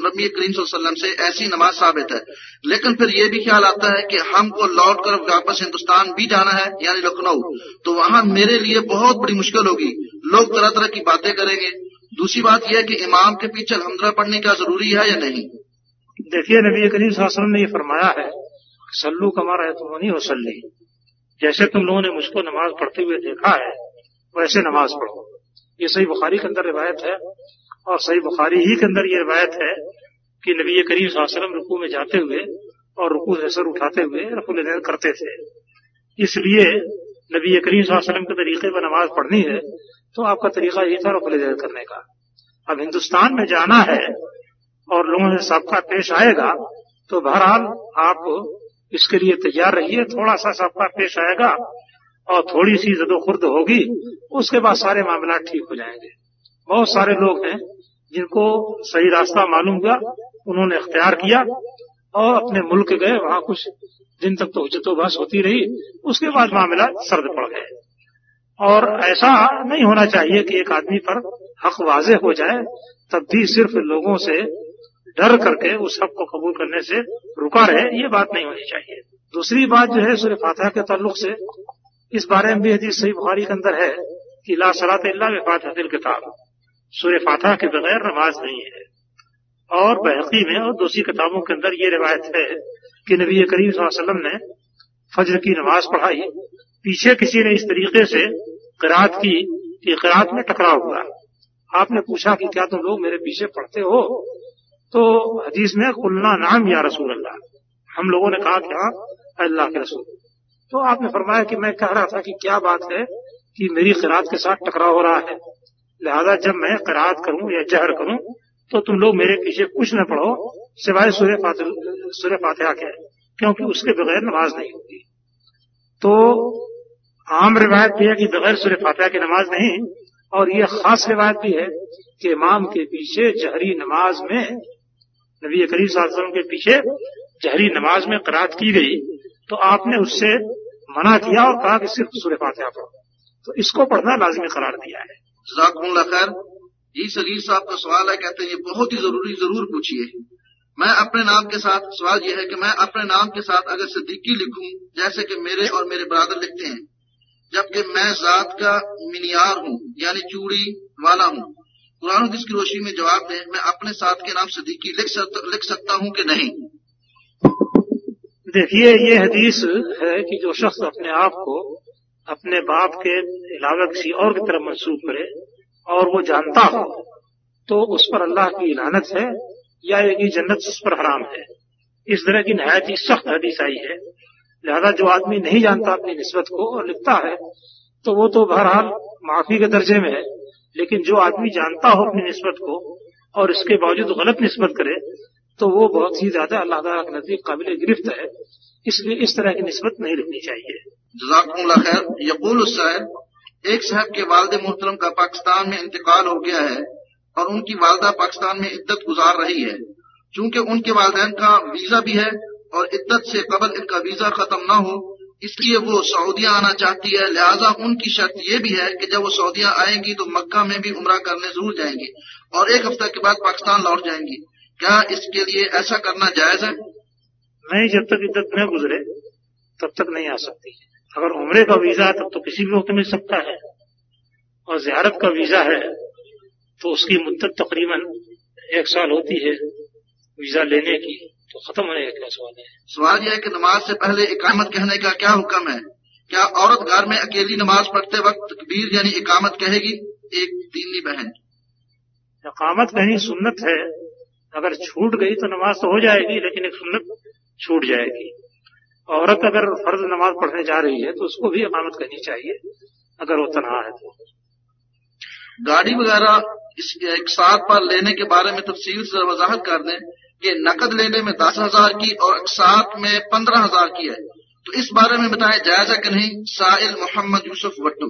नबी करीम वसल्लम से ऐसी नमाज़ साबित है। लेकिन फिर ये भी ख्याल आता है कि हमको लौट कर वापस हिंदुस्तान भी जाना है, यानी लखनऊ। तो वहाँ मेरे लिए बहुत बड़ी मुश्किल होगी। लोग तरह तरह की बातें करेंगे। दूसरी बात यह है कि इमाम के पीछे अलहमदुल्ला पढ़ने का ज़रूरी है या नहीं? देखिए, नबी करीम ने ये फरमाया है सल्लू कमारा है तुम नहीं वसल्ली जैसे तुम लोगों ने मुझको नमाज़ पढ़ते हुए देखा है, वैसे नमाज़ पढ़ो। ये सही बुखारी के अंदर रिवायत है और सही बुखारी ही के अंदर ये रिवायत है कि नबी करीम वसल्लम रुकू में जाते हुए और रुकू से सर उठाते हुए रफुल करते थे। इसलिए नबी करीम वसल्लम के तरीके पर नमाज़ पढ़नी है तो आपका तरीका यही था रफुल करने का। अब हिंदुस्तान में जाना है और लोगों से सबका पेश आएगा तो बहरहाल आप इसके लिए तैयार रहिए थोड़ा सा सबका पेश आएगा और थोड़ी सी जदोखुर्द होगी, उसके बाद सारे मामला ठीक हो जाएँगे। बहुत सारे लोग हैं जिनको सही रास्ता मालूम हुआ, उन्होंने अख्तियार किया और अपने मुल्क गए, वहाँ कुछ दिन तक तो उजतोबास होती रही, उसके बाद मामला सर्द पड़ गए। और ऐसा नहीं होना चाहिए कि एक आदमी पर हक वाजे हो जाए, तब भी सिर्फ़ लोगों से डर करके उस हक को कबूल करने से रुका रहे, ये बात नहीं होनी चाहिए। दूसरी बात जो है सूर्य फातह के ताल्लुक से, इस बारे में भी हदीस सही बुखारी के अंदर है कि ला सलात फातह दिल किताब। सूर्य फातह के बगैर नमाज़ नहीं है। और बहकी में और दूसरी किताबों के अंदर ये रिवायत है कि नबी करीम वसल्लम ने फजर की नमाज़ पढ़ाई। पीछे किसी ने इस तरीके से किरात की कि किरात में टकराव हुआ। आपने पूछा कि क्या तुम लोग मेरे पीछे पढ़ते हो? तो हदीस में कुल्ला नाम या रसूल अल्लाह हम लोगों ने कहा कि हाँ अल्लाह के रसूल। तो आपने फरमाया कि मैं कह रहा था कि क्या बात है कि मेरी खिरात के साथ टकराव हो रहा है। लिहाजा जब मैं किरात करूँ या जहर करूँ तो तुम लोग मेरे पीछे कुछ न पढ़ो, सिवाय सूर्य सूर्य फातिहा के, क्योंकि उसके बगैर नमाज़ नहीं होगी तो आम रिवायत भी है कि बगैर सूर्य फातिहा की नमाज़ नहीं, और ये खास रिवायत भी है कि इमाम के पीछे जहरी नमाज़ में नबी करीम के पीछे जहरी नमाज़ में करात की गई तो आपने उससे मना किया और कहा कि सिर्फ़ सूर्य फातिहा पढ़ो। तो इसको पढ़ना लाजमी करार दिया है। खैर। जी सलीर साहब का सवाल है, कहते हैं ये बहुत ही ज़रूरी, ज़रूर पूछिए। मैं अपने नाम के साथ, सवाल यह है कि मैं अपने नाम के साथ अगर सिद्दीकी लिखूं, जैसे कि मेरे और मेरे बरादर लिखते हैं, जबकि मैं जात का मिनियार हूँ, यानी चूड़ी वाला हूँ कुरान की रोशनी में जवाब दें मैं अपने साथ के नाम सदीकी लिख सकता, लिख सकता हूँ कि नहीं? देखिए ये हदीस है कि जो शख्स अपने आप को अपने बाप के अलावा किसी और की तरफ़ मंसूब करे और वो जानता हो तो उस पर अल्लाह की इलानत है या ये जन्नत उस पर हराम है। इस तरह की नहायत ही सख्त हदीस आई है। लिहाजा जो आदमी नहीं जानता अपनी नस्बत को और लिखता है तो वो तो बहरहाल माफ़ी के दर्जे में है। लेकिन जो आदमी जानता हो अपनी नस्बत को और इसके बावजूद गलत नस्बत करे तो वो बहुत ही ज़्यादा अल्लाह तला के नज़दीक काबिल गिरफ्त है। इसलिए इस तरह की नस्बत नहीं रखनी चाहिए। खैर। यकूल एक साहब के वालद मोहतरम का पाकिस्तान में इंतकाल हो गया है और उनकी वालदा पाकिस्तान में इद्दत गुजार रही है। चूँकि उनके वालदेन का वीज़ा भी है और इद्दत से कबल इनका वीज़ा खत्म न हो इसलिए वो सऊदिया आना चाहती है। लिहाजा उनकी शर्त ये भी है कि जब वो सऊदिया आएँगी तो मक्का में भी उमरा करने ज़रूर जाएँगी और एक हफ़्ते के बाद पाकिस्तान लौट जाएँगी। क्या इसके लिए ऐसा करना जायज़ है? नहीं, जब तक इद्दत न गुजरे, तब तक नहीं आ सकती। अगर उम्रे का वीज़ा है, तब तो किसी भी वक्त मिल सकता है। और जियारत का वीज़ा है तो उसकी मुद्दत तकरीबन एक साल होती है वीज़ा लेने की। तो खत्म होने का क्या सवाल है? सवाल यह है कि नमाज़ से पहले इकामत कहने का क्या हुक्म है? क्या औरत घर में अकेली नमाज़ पढ़ते वक्त तकबीर यानी इकामत कहेगी? एक दीनी बहन। इकामत कहनी सुन्नत है। अगर छूट गई तो नमाज़ तो हो जाएगी लेकिन एक सुन्नत छूट जाएगी। औरत अगर फ़र्ज़ नमाज़ पढ़ने जा रही है तो उसको भी इकामत करनी चाहिए अगर वो तनहा है तो। गाड़ी वगैरह इस एक साथ पर लेने के बारे में तफसील से वजाहत कर दें। कि नकद लेने में दस हज़ार की और साथ में पंद्रह हज़ार की है। तो इस बारे में बताएँ, जायजा कि नहीं? साहिल मोहम्मद यूसुफ वट्टू।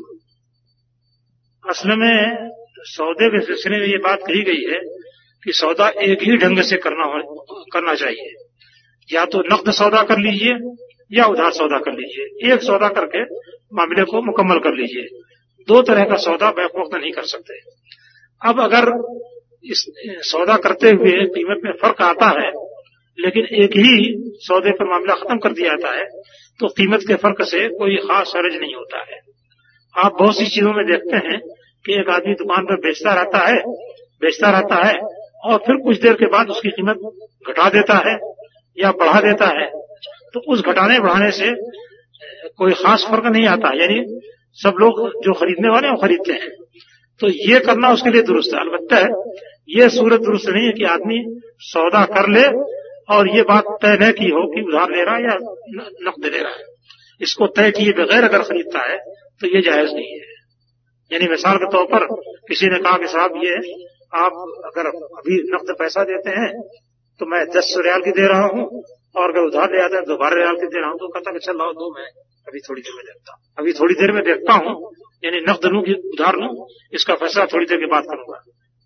असल में सौदे के सिलसिले में ये बात कही गई है कि सौदा एक ही ढंग से करना करना चाहिए। या तो नकद सौदा कर लीजिए, या उधार सौदा कर लीजिए। एक सौदा करके मामले को मुकम्मल कर लीजिए। दो तरह का सौदा बैक वक्त नहीं कर सकते। अब अगर इस सौदा करते हुए कीमत में फ़र्क आता है, लेकिन एक ही सौदे पर मामला खत्म कर दिया जाता है तो कीमत के फ़र्क से कोई खास हर्ज नहीं होता है। आप बहुत सी चीज़ों में देखते हैं कि एक आदमी दुकान पर बेचता रहता है, बेचता रहता है, और फिर कुछ देर के बाद उसकी कीमत घटा देता है या बढ़ा देता है तो उस घटाने बढ़ाने से कोई खास फ़र्क नहीं आता। यानी सब लोग जो खरीदने वाले हैं, वो खरीदते हैं। तो ये करना उसके लिए दुरुस्त है। अलबत्ता ये सूरत दुरुस्त नहीं है कि आदमी सौदा कर ले और ये बात तय न की हो कि उधार ले रहा है या नकद ले रहा है। इसको तय किए बगैर अगर खरीदता है तो ये जायज़ नहीं है। यानी मिसाल के तौर पर किसी ने कहा कि साहब, ये आप अगर अभी नकद पैसा देते हैं तो मैं दस रियाल की दे रहा हूँ और अगर उधार ले आते हैं तो बारह रियाल की दे रहा हूँ तो कहता चल रहा दो, मैं अभी थोड़ी देर में देखता हूँ। अभी थोड़ी देर में देखता हूँ, यानी नकद लू उधार लू, इसका फैसला थोड़ी देर के बाद करूँगा।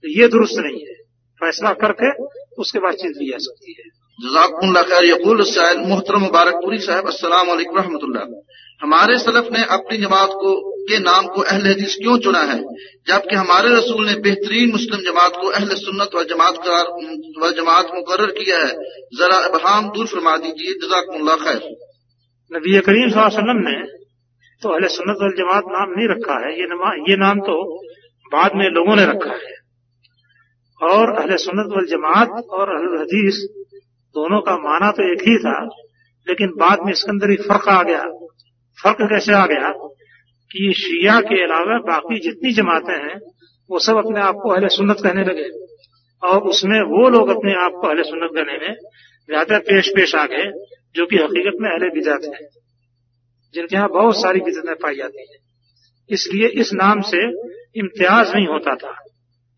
तो ये दुरुस्त नहीं है। फैसला करके उसके बाद चीज़ ली जा सकती है। जजाकुल्ला खैर। यकूल मोहतरम मुबारकपुरी साहब अस्सलाम वालेकुम रहमतुल्लाह। हमारे सलफ ने अपनी जमात को के नाम को अहल हदीस क्यों चुना है? जबकि हमारे रसूल ने बेहतरीन मुस्लिम जमात को अहल सुन्नत व जमात व जमात मुकर किया है। जरा अबहाम दूर फरमा दीजिए। जजाकुल्ला खैर। नबी करीम वसल्लम ने तो अहले सुन्नत वल जमात नाम नहीं रखा है। ये, ये नाम तो बाद में लोगों ने रखा है। और अहले सुन्नत वल जमात और अहल हदीस दोनों का माना तो एक ही था, लेकिन बाद में इसके अंदर ही फ़र्क आ गया। फ़र्क कैसे आ गया कि शिया के अलावा बाकी जितनी जमातें हैं, वो सब अपने आप को अहले सुन्नत कहने लगे और उसमें वो लोग अपने आप को अहले सुन्नत कहने में ज़्यादा पेश पेश आ गए, जो कि हकीकत में अहले बिदात हैं, जिनके यहाँ बहुत सारी बिज़नेस पाई जाती है। इसलिए इस नाम से इम्तियाज़ नहीं होता था।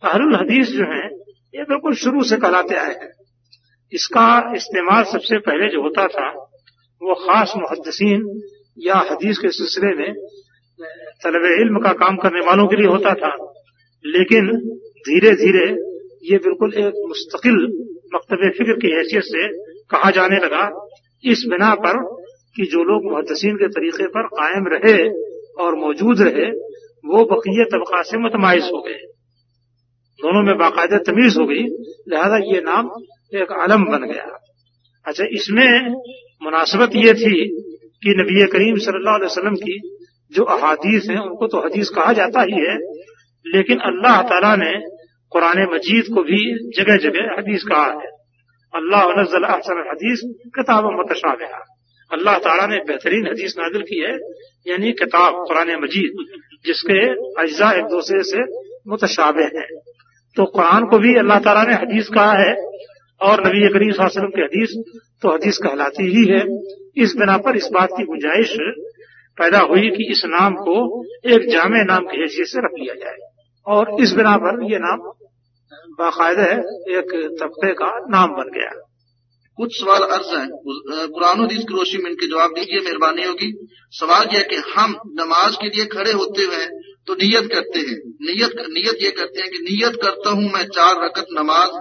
अहरुल हदीस जो है, ये बिल्कुल शुरू से कहलाते आए हैं। इसका इस्तेमाल सबसे पहले जो होता था, वो खास मुहदसिन या हदीस के सिलसिले में, तलब इल्म का काम करने वालों के लिए होता था। लेकिन धीरे धीरे ये बिल्कुल एक मुस्तकिल मकतब फ़िक्र की हैसियत से कहा जाने लगा, इस बिना पर कि जो लोग मुहदसिन के तरीके पर कायम रहे और मौजूद रहे, वो बकीय तबका से मतमाइज हो गए। दोनों में बाकायदा तमीज हो गई, लिहाजा ये नाम एक आलम बन गया। अच्छा इसमें मुनासबत ये थी कि नबी करीम सल्लल्लाहु अलैहि वसल्लम की जो अहादीस हैं, उनको तो हदीस कहा जाता ही है, लेकिन अल्लाह ताला ने कुरान मजीद को भी जगह जगह हदीस कहा है। अल्लाह हदीस किताब मतशाबहा। अल्लाह ताला ने बेहतरीन हदीस नाजिल की है, यानी किताब कुरान मजीद, जिसके अज्जा एक दूसरे से मुतशाबे हैं। तो कुरान को भी अल्लाह ताला ने हदीस कहा है और नबी करीम वसल्लम की हदीस तो हदीस कहलाती ही है। इस बिना पर इस बात की गुंजाइश पैदा हुई कि इस नाम को एक जामे नाम की हैसियत से रख लिया जाए और इस बिना पर यह नाम बाकायदा एक तबके का नाम बन गया। कुछ सवाल अर्ज़ हैं। कुरान हदीस की रोशनी में इनके जवाब दीजिए, मेहरबानी होगी। सवाल यह कि हम नमाज़ के लिए खड़े होते हुए तो नियत करते हैं। नियत नियत ये करते हैं कि नियत करता हूँ मैं चार रकत नमाज़,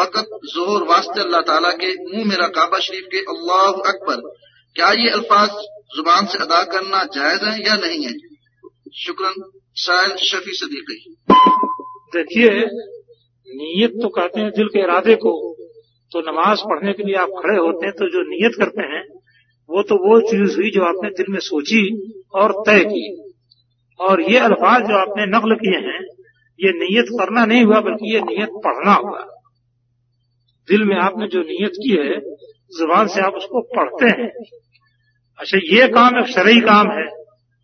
वक़्त, जोहर, वास्ते अल्लाह ताला के, मुँह मेरा काबा शरीफ के, अल्लाह अकबर। क्या ये अल्फाज ज़ुबान से अदा करना जायज़ है या नहीं है? शुक्रन शायद शफी सदीकी। देखिए, नीयत तो कहते हैं दिल के इरादे को तो नमाज़ पढ़ने के लिए आप खड़े होते हैं तो जो नियत करते हैं, वो तो वो चीज़ हुई जो आपने दिल में सोची और तय की। और ये अल्फाज जो आपने नकल किए हैं, ये नियत करना नहीं हुआ, बल्कि ये नियत पढ़ना हुआ। दिल में आपने जो नियत की है, ज़ुबान से आप उसको पढ़ते हैं। अच्छा ये काम एक शरई काम है,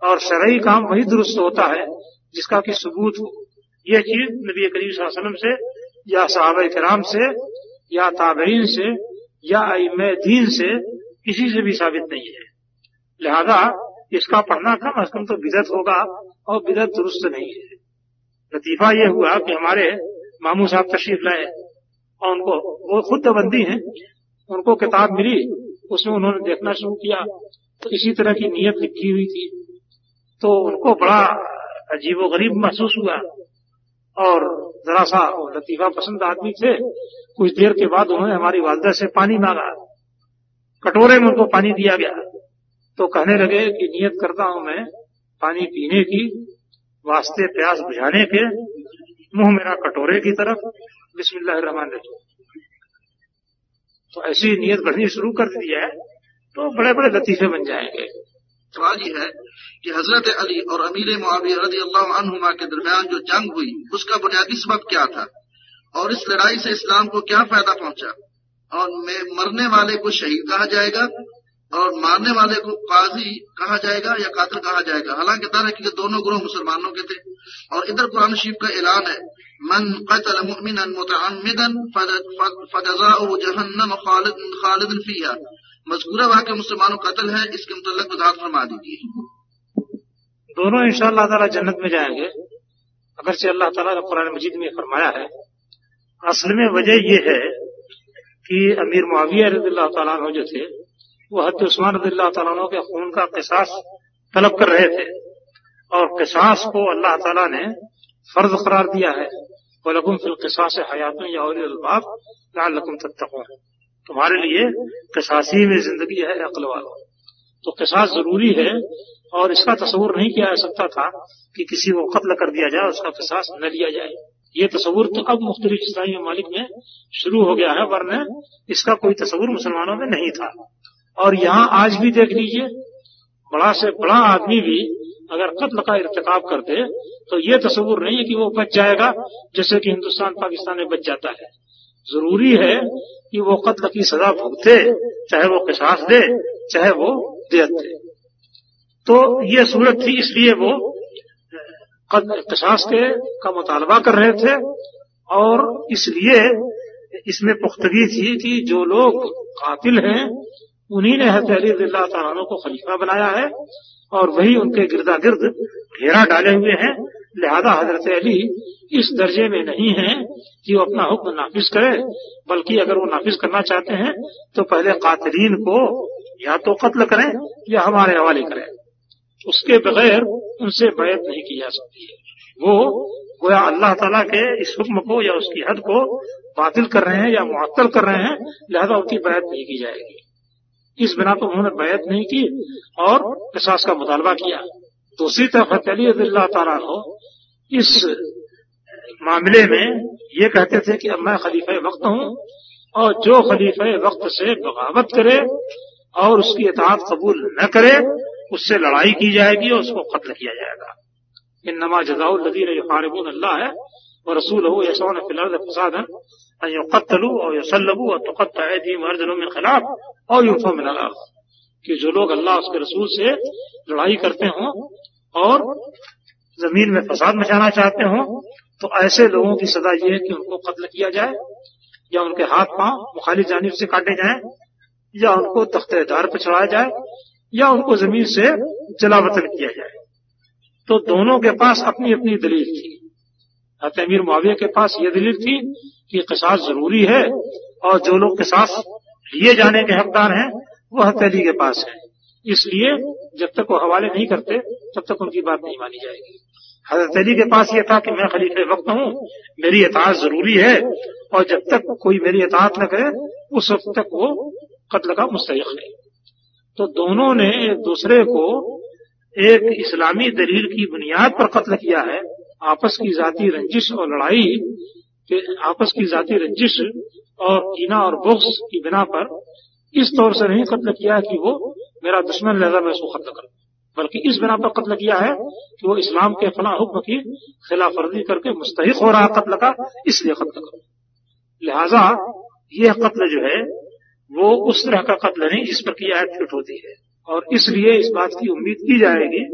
और शरई काम वही दुरुस्त होता है, जिसका कि सबूत हो। यह चीज़ नबी करीम वसल्लम से, या साहब कराम से, या ताबरीन से, या दीन से, किसी से भी साबित नहीं है। लिहाजा इसका पढ़ना कम अज कम तो बिदत होगा और बिदत दुरुस्त नहीं है। लतीफा ये हुआ कि हमारे मामू साहब तशरीफ़ लाए, और उनको, वो खुद दबंदी हैं, उनको किताब मिली, उसमें उन्होंने देखना शुरू किया तो इसी तरह की नीयत लिखी हुई थी। तो उनको बड़ा अजीब गरीब महसूस हुआ, और जरा सा लतीफा पसंद आदमी थे, कुछ देर के बाद उन्होंने हमारी वालदा से पानी मांगा। कटोरे में उनको पानी दिया गया। तो कहने लगे कि नियत करता हूँ मैं पानी पीने की, वास्ते प्यास बुझाने के, मुँह मेरा कटोरे की तरफ़। बिस्मिल्लाह रहमान तो ऐसी नियत बढ़नी शुरू कर दी है तो बड़े बड़े लतीफे बन जाएँगे। सवाल ये है कि हज़रत अली और अमीर मुआविया रज़ी अल्लाह के दरमियान जो जंग हुई, उसका बुनियादी सबब क्या था? और इस लड़ाई से इस्लाम को क्या फ़ायदा पहुँचा? और मरने वाले को शहीद कहा जाएगा? और मारने वाले को काजी कहा जाएगा या कातिल कहा जाएगा। हालाँकि दर है कि दोनों ग्रोह मुसलमानों के थे। और इधर कुरान शरीफ का ऐलान है, मन कतल मुमिन मुतमिदन फजजाउ जहन्नम खालिद खालिद फीहा। मजकूरा वाक्य मुसलमानों कत्ल है, इसके मुतलक वजाहत फरमा दीजिए। दोनों इंशाअल्लाह ताला जन्नत में जाएँगे। अगर से अल्लाह ताला ने कुरान मजीद में फरमाया है, असल में वजह यह है कि अमीर मुआविया रजील्ला जो थे वो हद उस्मान रजील्ला तला के खून का किसास तलब कर रहे थे। और किसास को अल्लाह ताला ने फ़र्ज़ करार दिया है वलकुम फिल किसास हयातों या अलबाब लालकुम तत्तकून। तुम्हारे लिए किसासी में ज़िंदगी है अकल वालों। तो किसास ज़रूरी है और इसका तस्वुर नहीं किया जा सकता था कि किसी को कत्ल कर दिया जाए, उसका किसास न लिया जाए। ये तस्वुर तो अब मुख्तलिफ़ इस्लामी ममालिक में शुरू हो गया है, वरना इसका कोई तस्वुर मुसलमानों में नहीं था। और यहाँ आज भी देख लीजिए, बड़ा से बड़ा आदमी भी अगर कत्ल का इरतकाब कर दे तो ये तस्वूर नहीं है कि वो बच जाएगा, जैसे कि हिंदुस्तान, पाकिस्तान में बच जाता है। ज़रूरी है कि वो कत्ल की सजा भुगते, चाहे वो किसास दे, चाहे वो दे। तो ये सूरत थी, इसलिए वो कसास के का मुतालबा कर रहे थे, और इसलिए इसमें पुख्तगी थी कि जो लोग कातिल हैं उन्हीं ने हज़रत अली तला को खलीफा बनाया है और वही उनके गिरदा गिर्द घेरा डाले हुए हैं। लिहाजा हज़रत अली इस दर्जे में नहीं है कि वो अपना हुक्म नाफिज करे, बल्कि अगर वो नाफिज करना चाहते हैं तो पहले कातरीन को या तो कत्ल करें या हमारे हवाले करें। उसके बगैर उनसे बैत नहीं की जा सकती है। वो गोया अल्लाह तला के इस हुक्म को या उसकी हद को बातिल कर रहे हैं या मुअत्तल कर रहे हैं, लिहाजा उनकी बैत नहीं की जाएगी। इस बिना तो उन्होंने बैत नहीं की और किसास का मुतालबा किया। दूसरी तरफ़ अली अल्लाह तला को इस मामले में ये कहते थे कि अब मैं खलीफा वक्त हूँ और जो खलीफा वक्त से बगावत करे और उसकी इतात कबूल न करे, उससे लड़ाई की जाएगी और उसको कत्ल किया जाएगा। इन नमा जजाउल लदीन युखारिबून अल्लाह है और रसूल हो यशौन फिलर्द फसादन कत्लू और यसलबू और तुकत्ती मर्जलों में खिलाफ और यूफो मिन कि जो लोग अल्लाह उसके रसूल से लड़ाई करते हों और ज़मीन में फसाद मचाना चाहते हों तो ऐसे लोगों की सजा यह है कि उनको कत्ल किया जाए या उनके हाथ पाँव मुखालिफ जानब से काटे जाए या उनको तख्ते दार पर चढ़ाया जाए या उनको ज़मीन से जलावतन किया जाए तो दोनों के पास अपनी अपनी दलील थी अमीर मुआविया के पास ये दलील थी कि किसास ज़रूरी है और जो लोग किसास लिए जाने के हकदार हैं, वो हथेली के पास है। इसलिए जब तक वो हवाले नहीं करते, तब तक उनकी बात नहीं मानी जाएगी। हज़रत अली के पास ये था कि मैं खलीफे वक्त हूँ, मेरी इतात ज़रूरी है, और जब तक कोई मेरी इतात न करे, उस वक्त तक वो कत्ल का मुस्तक है। तो दोनों ने एक दूसरे को एक इस्लामी दलील की बुनियाद पर कत्ल किया है, आपस की जाति रंजिश और लड़ाई के आपस की जाति रंजिश और कीना और बुक्स की बिना पर इस तौर से नहीं कत्ल किया कि वो मेरा दुश्मन लहजा मैं उसको कत्ल करूँ बल्कि इस बिना पर कत्ल किया है कि वो इस्लाम के फला हुक्म की खिलाफ वर्जी करके मुस्तक हो रहा कत्ल का इसलिए कत्ल करो लिहाजा यह कत्ल जो है, वो उस तरह का कत्ल नहीं जिस पर की आयत फिट होती है। और इसलिए इस बात की उम्मीद की जाएगी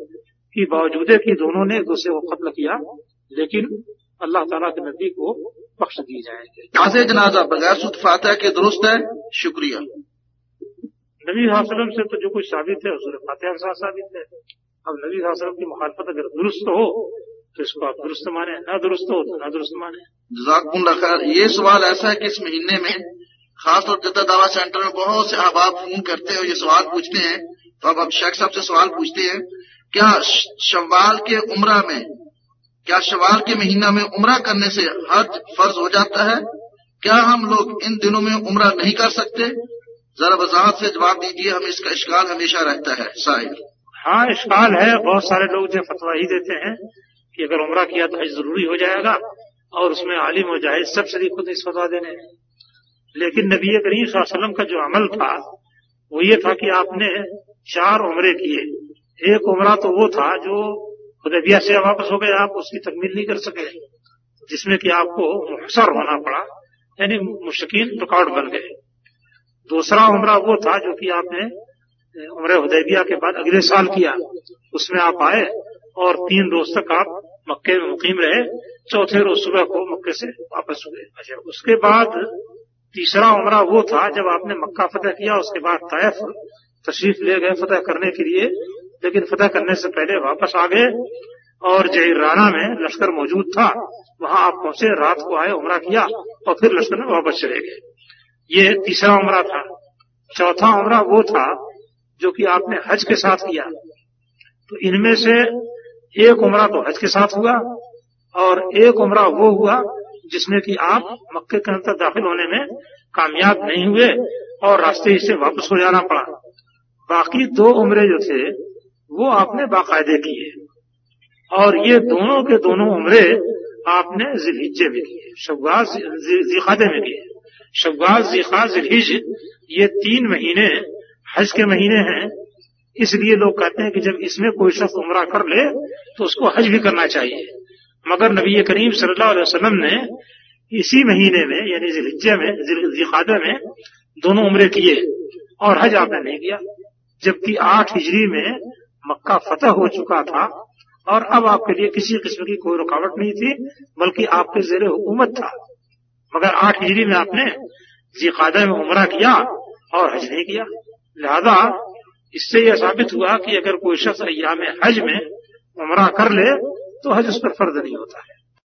कि बावजूद कि दोनों ने एक दूसरे को कत्ल किया, लेकिन अल्लाह तला के नबी को बख्श दिए जाएँगे। ताजे जनाजा बगैर सुद फातह के दुरुस्त है शुक्रिया। नबी वसलम से तो जो कुछ साबित है हजूर फातह साबित है। अब नबी वसलम की मुखालफत अगर दुरुस्त हो तो इसको आप दुरुस्त माने ना दुरुस्त हो तो ना दुरुस्त माने। जजाकुल्ला खैर ये सवाल ऐसा है कि इस महीने में खासतौर जद्दा दावा सेंटर में बहुत से अहबाब फ़ोन करते हैं और ये सवाल पूछते हैं। तो अब अब शेख साहब से सवाल पूछते हैं क्या शवाल के उम्र में क्या शवाल के महीना में उम्र करने से हज फ़र्ज़ हो जाता है? क्या हम लोग इन दिनों में उम्र नहीं कर सकते? जरा वजाहत से जवाब दीजिए, हमें इसका इश्काल हमेशा रहता है। साहिर हाँ इश्काल है। बहुत सारे लोग जो फतवा ही देते हैं कि अगर उम्र किया तो हज ज़रूरी हो जाएगा और उसमें आलिम और जाहिद सब शरीक खुद इस फतवा देने लेकिन नबी करीम वसल्लम का जो अमल था, वो ये था कि आपने चार उम्रे किए। एक उम्र तो वो था जो खुदैबिया से वापस हो गए, आप उसकी तकमील नहीं कर सके। जिसमें कि आपको मुखसर होना पड़ा, यानी मुश्किन रिकॉर्ड बन गए। दूसरा उम्र वो था जो कि आपने उम्र हुदैबिया के बाद अगले साल किया। उसमें आप आए और तीन रोज तक आप मक्के में मुकीम रहे। चौथे रोज सुबह को मक्के से वापस हुए। अच्छा उसके बाद तीसरा उम्र वो था जब आपने मक्का फतेह किया, उसके बाद तैफ तशरीफ़ ले गए फतेह करने के लिए। लेकिन फतेह करने से पहले वापस आ गए और राना में लश्कर मौजूद था। वहाँ आप पहुँचे, रात को आए, उमरा किया और फिर लश्कर में वापस चले गए। ये तीसरा उमरा था। चौथा उमरा वो था जो कि आपने हज के साथ किया। तो इनमें से एक उमरा तो हज के साथ हुआ और एक उमरा वो हुआ जिसमें कि आप मक्के के अंदर दाखिल होने में कामयाब नहीं हुए और रास्ते से वापस हो जाना पड़ा। बाकी दो उम्रे जो थे वो आपने बाकायदे की है। और ये दोनों के दोनों उम्रे आपने जिलहिज्जे में किए शब्बाज जिखादे में किए शब्बाज जिखा जिलहिज, ये तीन महीने हज के महीने हैं। इसलिए लोग कहते हैं कि जब इसमें कोई शख्स उम्र कर ले तो उसको हज भी करना चाहिए। मगर नबी करीम सल्लल्लाहु अलैहि वसल्लम ने इसी महीने में, यानी जिलहिज्जे में जिखादे में दोनों उम्रे किए और हज आपने नहीं किया। जबकि आठ हिजरी में मक्का फतेह हो चुका था और अब आपके लिए किसी किस्म की कोई रुकावट नहीं थी, बल्कि आपके जेर हुकूमत था। मगर आठ हिजरी में आपने जीकादा में उमरा किया और हज नहीं किया। लिहाजा इससे यह साबित हुआ कि अगर कोई शख्स अयाम हज में उमरा कर ले तो हज उस पर फ़र्ज़ नहीं होता है।